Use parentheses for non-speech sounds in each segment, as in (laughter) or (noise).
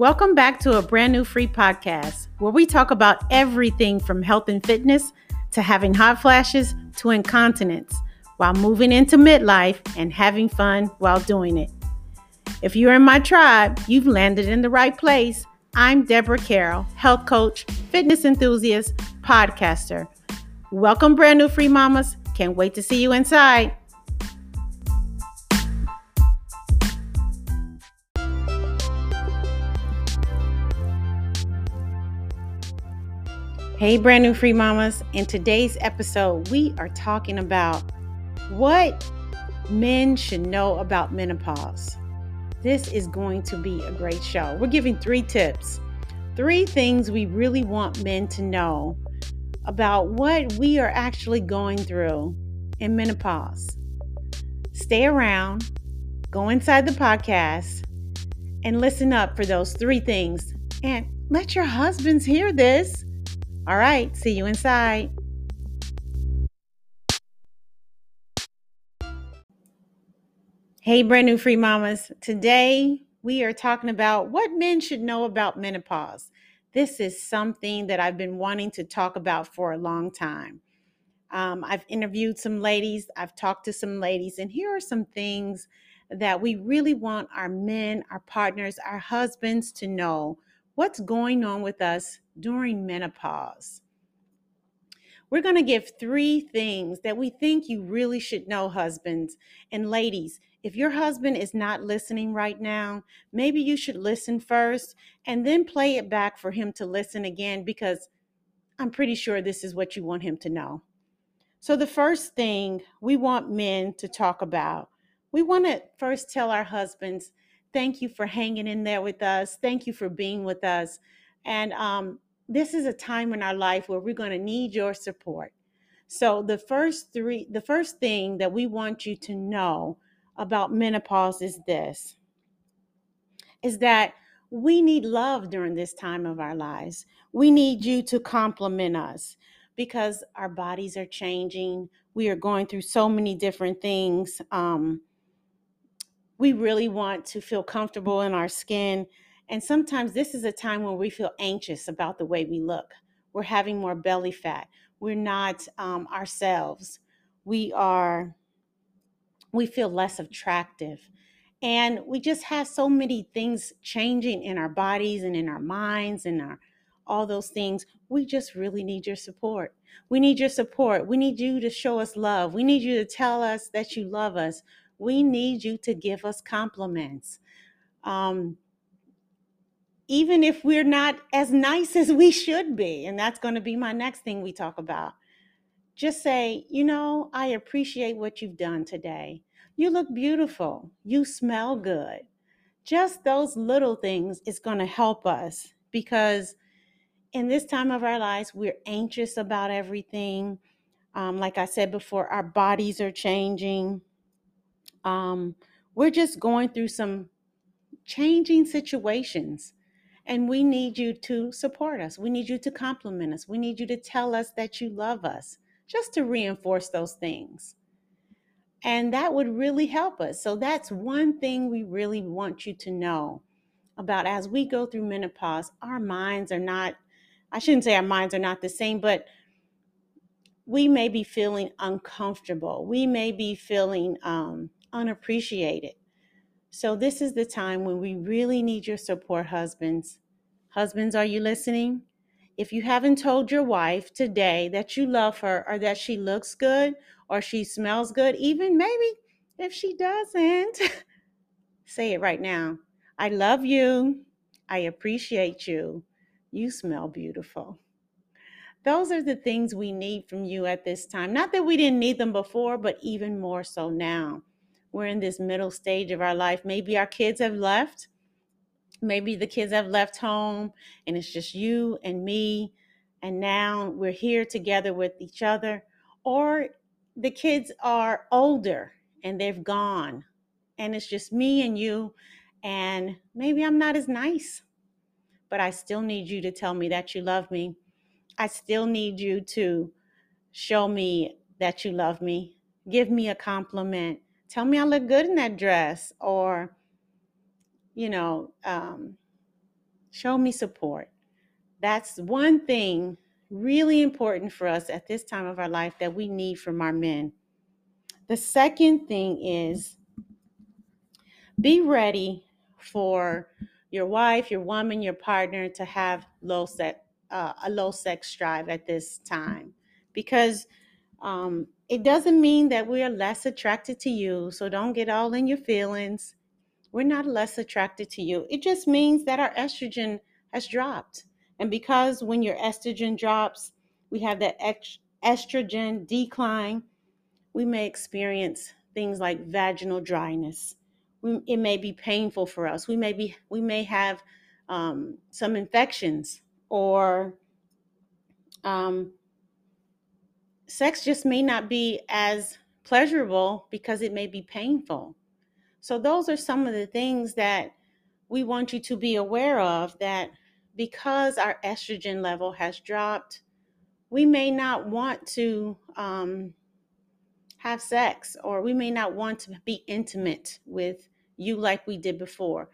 Welcome back to a brand new free podcast where we talk about everything from health and fitness to having hot flashes to incontinence while moving into midlife and having fun while doing it. If you're in my tribe, you've landed in the right place. I'm Deborah Carroll, health coach, fitness enthusiast, podcaster. Welcome, brand new free mamas. Can't wait to see you inside. Hey, brand new free mamas. In today's episode, we are talking about what men should know about menopause. This is going to be a great show. We're giving three tips, three things we really want men to know about what we are actually going through in menopause. Stay around, go inside the podcast, and listen up for those three things. And let your husbands hear this all right, see you inside. Hey, brand new free mamas. Today we are talking about what men should know about menopause. This is something that I've been wanting to talk about for a long time. Um, I've interviewed some ladies, I've talked to some ladies, and here are some things that we really want our men, our partners, our husbands to know what's going on with us during menopause. We're going to give three things that we think you really should know, husbands and ladies. If your husband is not listening right now, maybe you should listen first and then play it back for him to listen again because I'm pretty sure this is what you want him to know. So, the first thing we want men to talk about, we want to first tell our husbands Thank you for hanging in there with us. Thank you for being with us. And um, this is a time in our life where we're going to need your support. So the first three, the first thing that we want you to know about menopause is this: is that we need love during this time of our lives. We need you to compliment us because our bodies are changing. We are going through so many different things. Um, we really want to feel comfortable in our skin. And sometimes this is a time when we feel anxious about the way we look. We're having more belly fat. We're not um, ourselves. We are, we feel less attractive. And we just have so many things changing in our bodies and in our minds and our all those things. We just really need your support. We need your support. We need you to show us love. We need you to tell us that you love us we need you to give us compliments. Um, even if we're not as nice as we should be. And that's going to be my next thing we talk about. Just say, you know, I appreciate what you've done today. You look beautiful. You smell good. Just those little things is going to help us because in this time of our lives, we're anxious about everything. Um, like I said before, our bodies are changing um, we're just going through some changing situations and we need you to support us. We need you to compliment us. We need you to tell us that you love us, just to reinforce those things. And that would really help us. So, that's one thing we really want you to know about as we go through menopause. Our minds are not, I shouldn't say our minds are not the same, but we may be feeling uncomfortable. We may be feeling um, unappreciated. So, this is the time when we really need your support, husbands. Husbands, are you listening? If you haven't told your wife today that you love her or that she looks good or she smells good, even maybe if she doesn't, (laughs) say it right now. I love you. I appreciate you. You smell beautiful. Those are the things we need from you at this time. Not that we didn't need them before, but even more so now we're in this middle stage of our life. Maybe our kids have left. Maybe the kids have left home and it's just you and me. And now we're here together with each other. Or the kids are older and they've gone and it's just me and you. And maybe I'm not as nice, but I still need you to tell me that you love me. I still need you to show me that you love me. Give me a compliment tell me I look good in that dress, or, you know, um, Show me support. That's one thing really important for us at this time of our life that we need from our men. The second thing is be ready for your wife, your woman, your partner to have low sex, uh, a low sex drive at this time, because um, it doesn't mean that we are less attracted to you. So don't get all in your feelings. We're not less attracted to you. It just means that our estrogen has dropped, and because when your estrogen drops, we have that estrogen decline. We may experience things like vaginal dryness we, it may be painful for us. We may be we may have um, some infections or um, sex just may not be as pleasurable because it may be painful. So those are some of the things that we want you to be aware of that because our estrogen level has dropped, we may not want to um, have sex or we may not want to be intimate with you like we did before.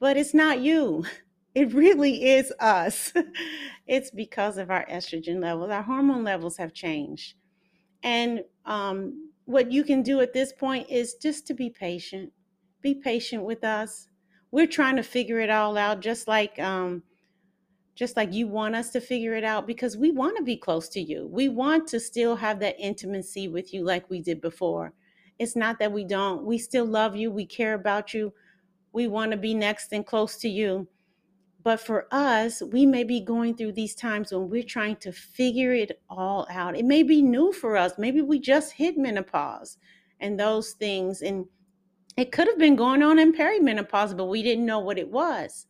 But it's not you. (laughs) It really is us. (laughs) it's because of our estrogen levels. Our hormone levels have changed. And um, what you can do at this point is just to be patient. Be patient with us. We're trying to figure it all out, just like um, just like you want us to figure it out, because we want to be close to you. We want to still have that intimacy with you like we did before. It's not that we don't. We still love you. We care about you. We want to be next and close to you. But for us, we may be going through these times when we're trying to figure it all out. It may be new for us. Maybe we just hit menopause and those things. And it could have been going on in perimenopause, but we didn't know what it was.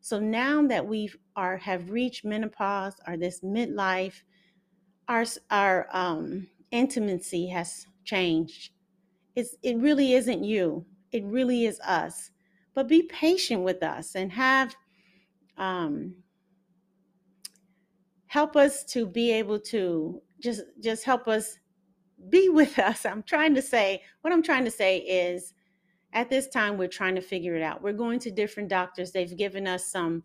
So now that we are have reached menopause or this midlife, our our um, intimacy has changed it's, it really isn't you. It really is us. But be patient with us and have um, help us to be able to just just help us be (laughs) with us. I'm trying to say what I'm trying to say is at this time we're trying to figure it out. We're going to different doctors. They've given us some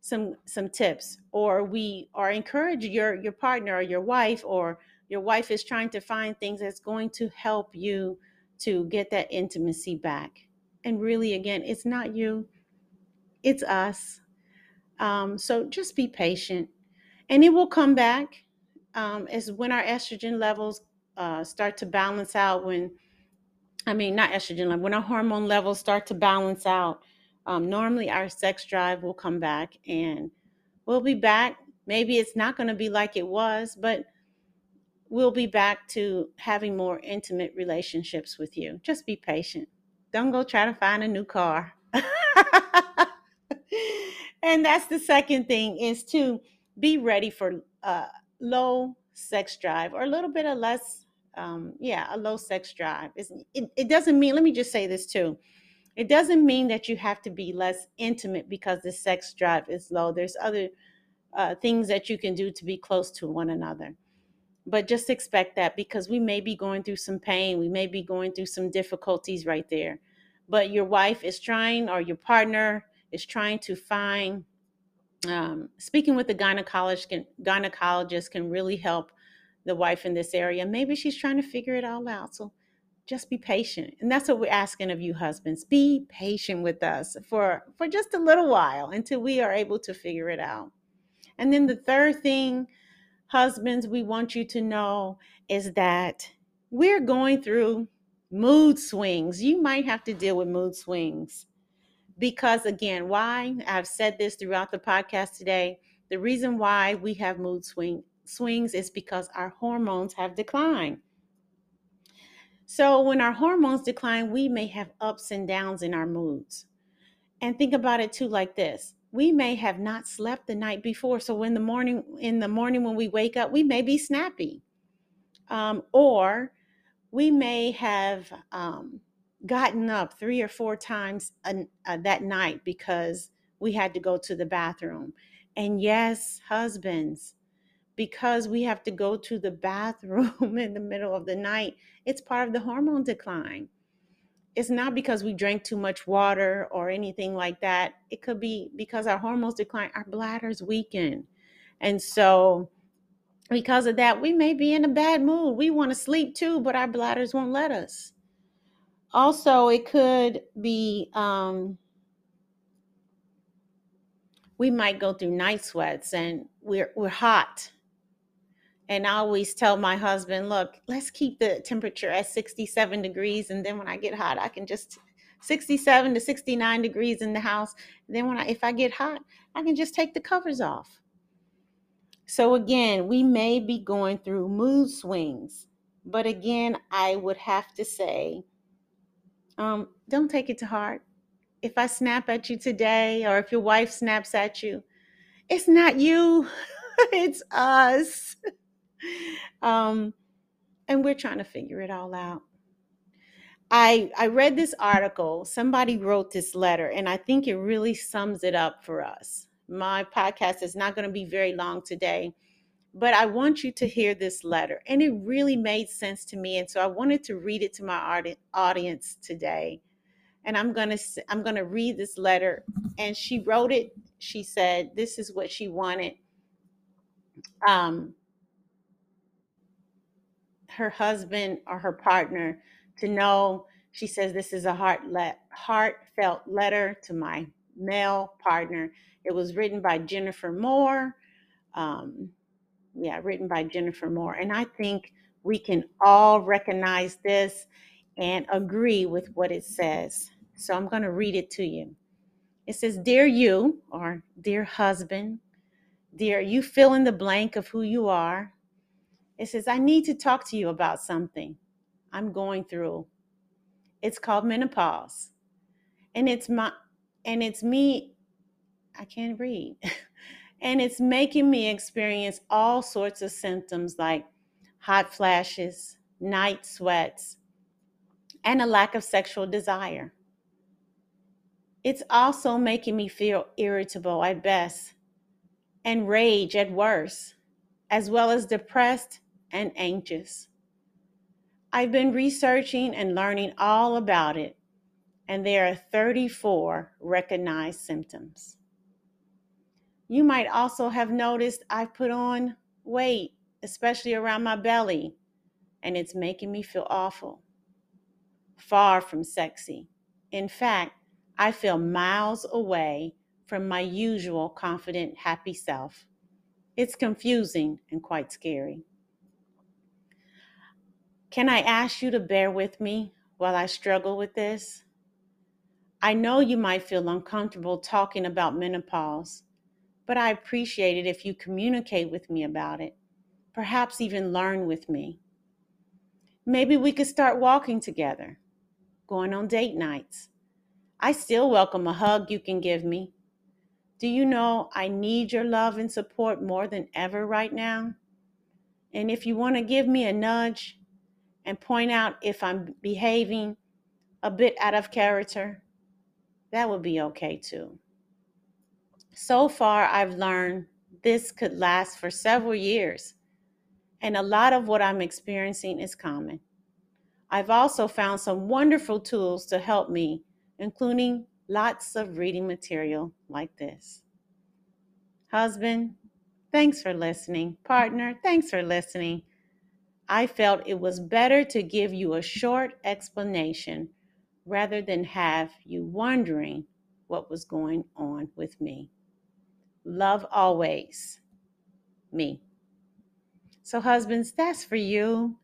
some some tips or we are encourage your your partner or your wife or your wife is trying to find things that's going to help you to get that intimacy back. And really, again, it's not you, it's us. Um, so just be patient and it will come back um, as when our estrogen levels uh, start to balance out when i mean not estrogen when our hormone levels start to balance out um, normally our sex drive will come back and we'll be back maybe it's not going to be like it was but we'll be back to having more intimate relationships with you. Just be patient. Don't go try to find a new car. (laughs) and that's the second thing is to be ready for uh, low sex drive or a little bit of less um, yeah a low sex drive. It, it doesn't mean let me just say this too. It doesn't mean that you have to be less intimate because the sex drive is low. There's other uh, things that you can do to be close to one another. But just expect that because we may be going through some pain we may be going through some difficulties right there. But your wife is trying or your partner is trying to find um, speaking with the gynecologist can, gynecologist can really help the wife in this area. Maybe she's trying to figure it all out. So just be patient. And that's what we're asking of you husbands. Be patient with us for for just a little while until we are able to figure it out. And then the third thing husbands, we want you to know is that we're going through mood swings. You might have to deal with mood swings because, again, why? I've said this throughout the podcast today. The reason why we have mood swing, swings is because our hormones have declined. So, when our hormones decline, we may have ups and downs in our moods. And think about it too like this we may have not slept the night before so in the morning in the morning when we wake up we may be snappy um, or we may have um, gotten up three or four times a, uh, that night because we had to go to the bathroom and yes husbands because we have to go to the (laughs) bathroom in the middle of the night it's part of the hormone decline it's not because we drank too much water or anything like that. It could be because our hormones decline, our bladders weaken. And so, because of that, we may be in a bad mood. We want to sleep too, but our bladders won't let us. Also, it could be um, we might go through night sweats and we're we're hot. And I always tell my husband, look, let's keep the temperature at 67 degrees. And then when I get hot, I can just 67 to 69 degrees in the house. And then when I if I get hot, I can just take the covers off. So again, we may be going through mood swings. But again, I would have to say, um, don't take it to heart if I snap at you today or if your wife snaps at you, it's not you, (laughs) it's us. Um, and we're trying to figure it all out. I I read this article. Somebody wrote this letter, and I think it really sums it up for us. My podcast is not going to be very long today, but I want you to hear this letter, and it really made sense to me. And so I wanted to read it to my audience today and I'm going to I'm going to read this letter and she wrote it she said this is what she wanted um her husband or her partner to know she says this is a heart let heartfelt letter to my male partner it was written by Jennifer Moore um yeah written by Jennifer Moore and I think we can all recognize this and agree with what it says so I'm going to read it to you. It says, Dear you, or dear husband, dear, you fill in the blank of who you are. It says, I need to talk to you about something I'm going through. It's called menopause. And it's my and it's me I can't read. (laughs) and it's making me experience all sorts of symptoms like hot flashes, night sweats, and a lack of sexual desire. It's also making me feel irritable at best and rage at worst, as well as depressed and anxious. I've been researching and learning all about it, and there are 34 recognized symptoms. You might also have noticed I've put on weight, especially around my belly, and it's making me feel awful. Far from sexy. In fact, I feel miles away from my usual confident, happy self. It's confusing and quite scary. Can I ask you to bear with me while I struggle with this? I know you might feel uncomfortable talking about menopause, but I appreciate it if you communicate with me about it, perhaps even learn with me. Maybe we could start walking together, going on date nights, I still welcome a hug you can give me. Do you know I need your love and support more than ever right now? And if you want to give me a nudge and point out if I'm behaving a bit out of character, that would be okay too. So far, I've learned this could last for several years, and a lot of what I'm experiencing is common. I've also found some wonderful tools to help me including lots of reading material like this. Husband, thanks for listening. Partner, thanks for listening. I felt it was better to give you a short explanation rather than have you wondering what was going on with me. Love always. Me. So, husbands, that's for you.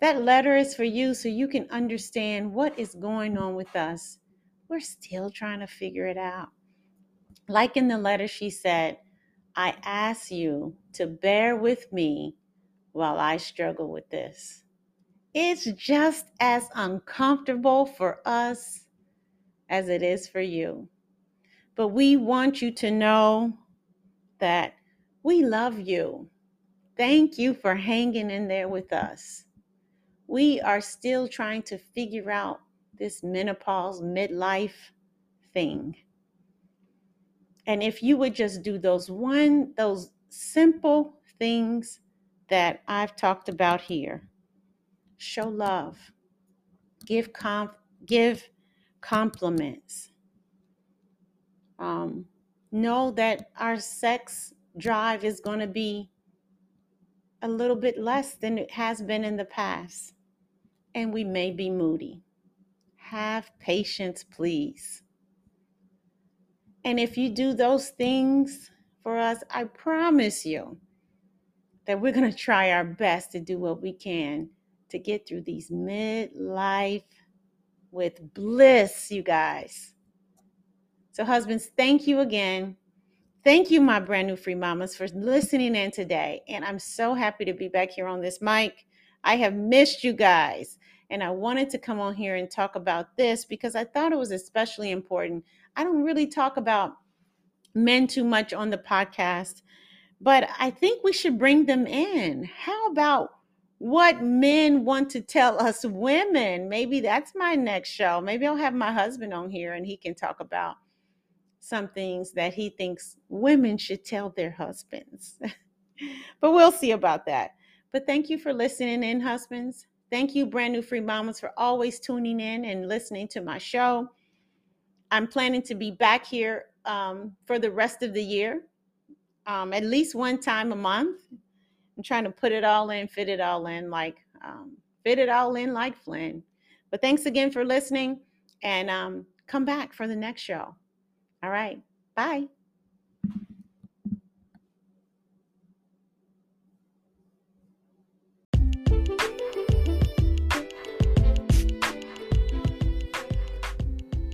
That letter is for you so you can understand what is going on with us we're still trying to figure it out. Like in the letter, she said, I ask you to bear with me while I struggle with this. It's just as uncomfortable for us as it is for you. But we want you to know that we love you. Thank you for hanging in there with us. We are still trying to figure out this menopause midlife thing. And if you would just do those one, those simple things that I've talked about here show love, give, conf- give compliments. Um, know that our sex drive is going to be a little bit less than it has been in the past, and we may be moody. Have patience, please. And if you do those things for us, I promise you that we're going to try our best to do what we can to get through these midlife with bliss, you guys. So, husbands, thank you again. Thank you, my brand new free mamas, for listening in today. And I'm so happy to be back here on this mic. I have missed you guys. And I wanted to come on here and talk about this because I thought it was especially important. I don't really talk about men too much on the podcast, but I think we should bring them in. How about what men want to tell us women? Maybe that's my next show. Maybe I'll have my husband on here and he can talk about some things that he thinks women should tell their husbands. (laughs) but we'll see about that. But thank you for listening in, husbands. Thank you, brand new free mamas, for always tuning in and listening to my show. I'm planning to be back here um, for the rest of the year, um, at least one time a month. I'm trying to put it all in, fit it all in, like um, fit it all in, like Flynn. But thanks again for listening, and um, come back for the next show. All right, bye.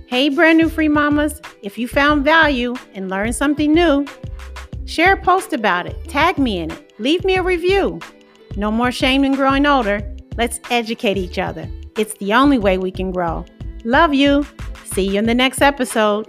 Hey, brand new free mamas, if you found value and learned something new, share a post about it, tag me in it, leave me a review. No more shame in growing older. Let's educate each other. It's the only way we can grow. Love you. See you in the next episode.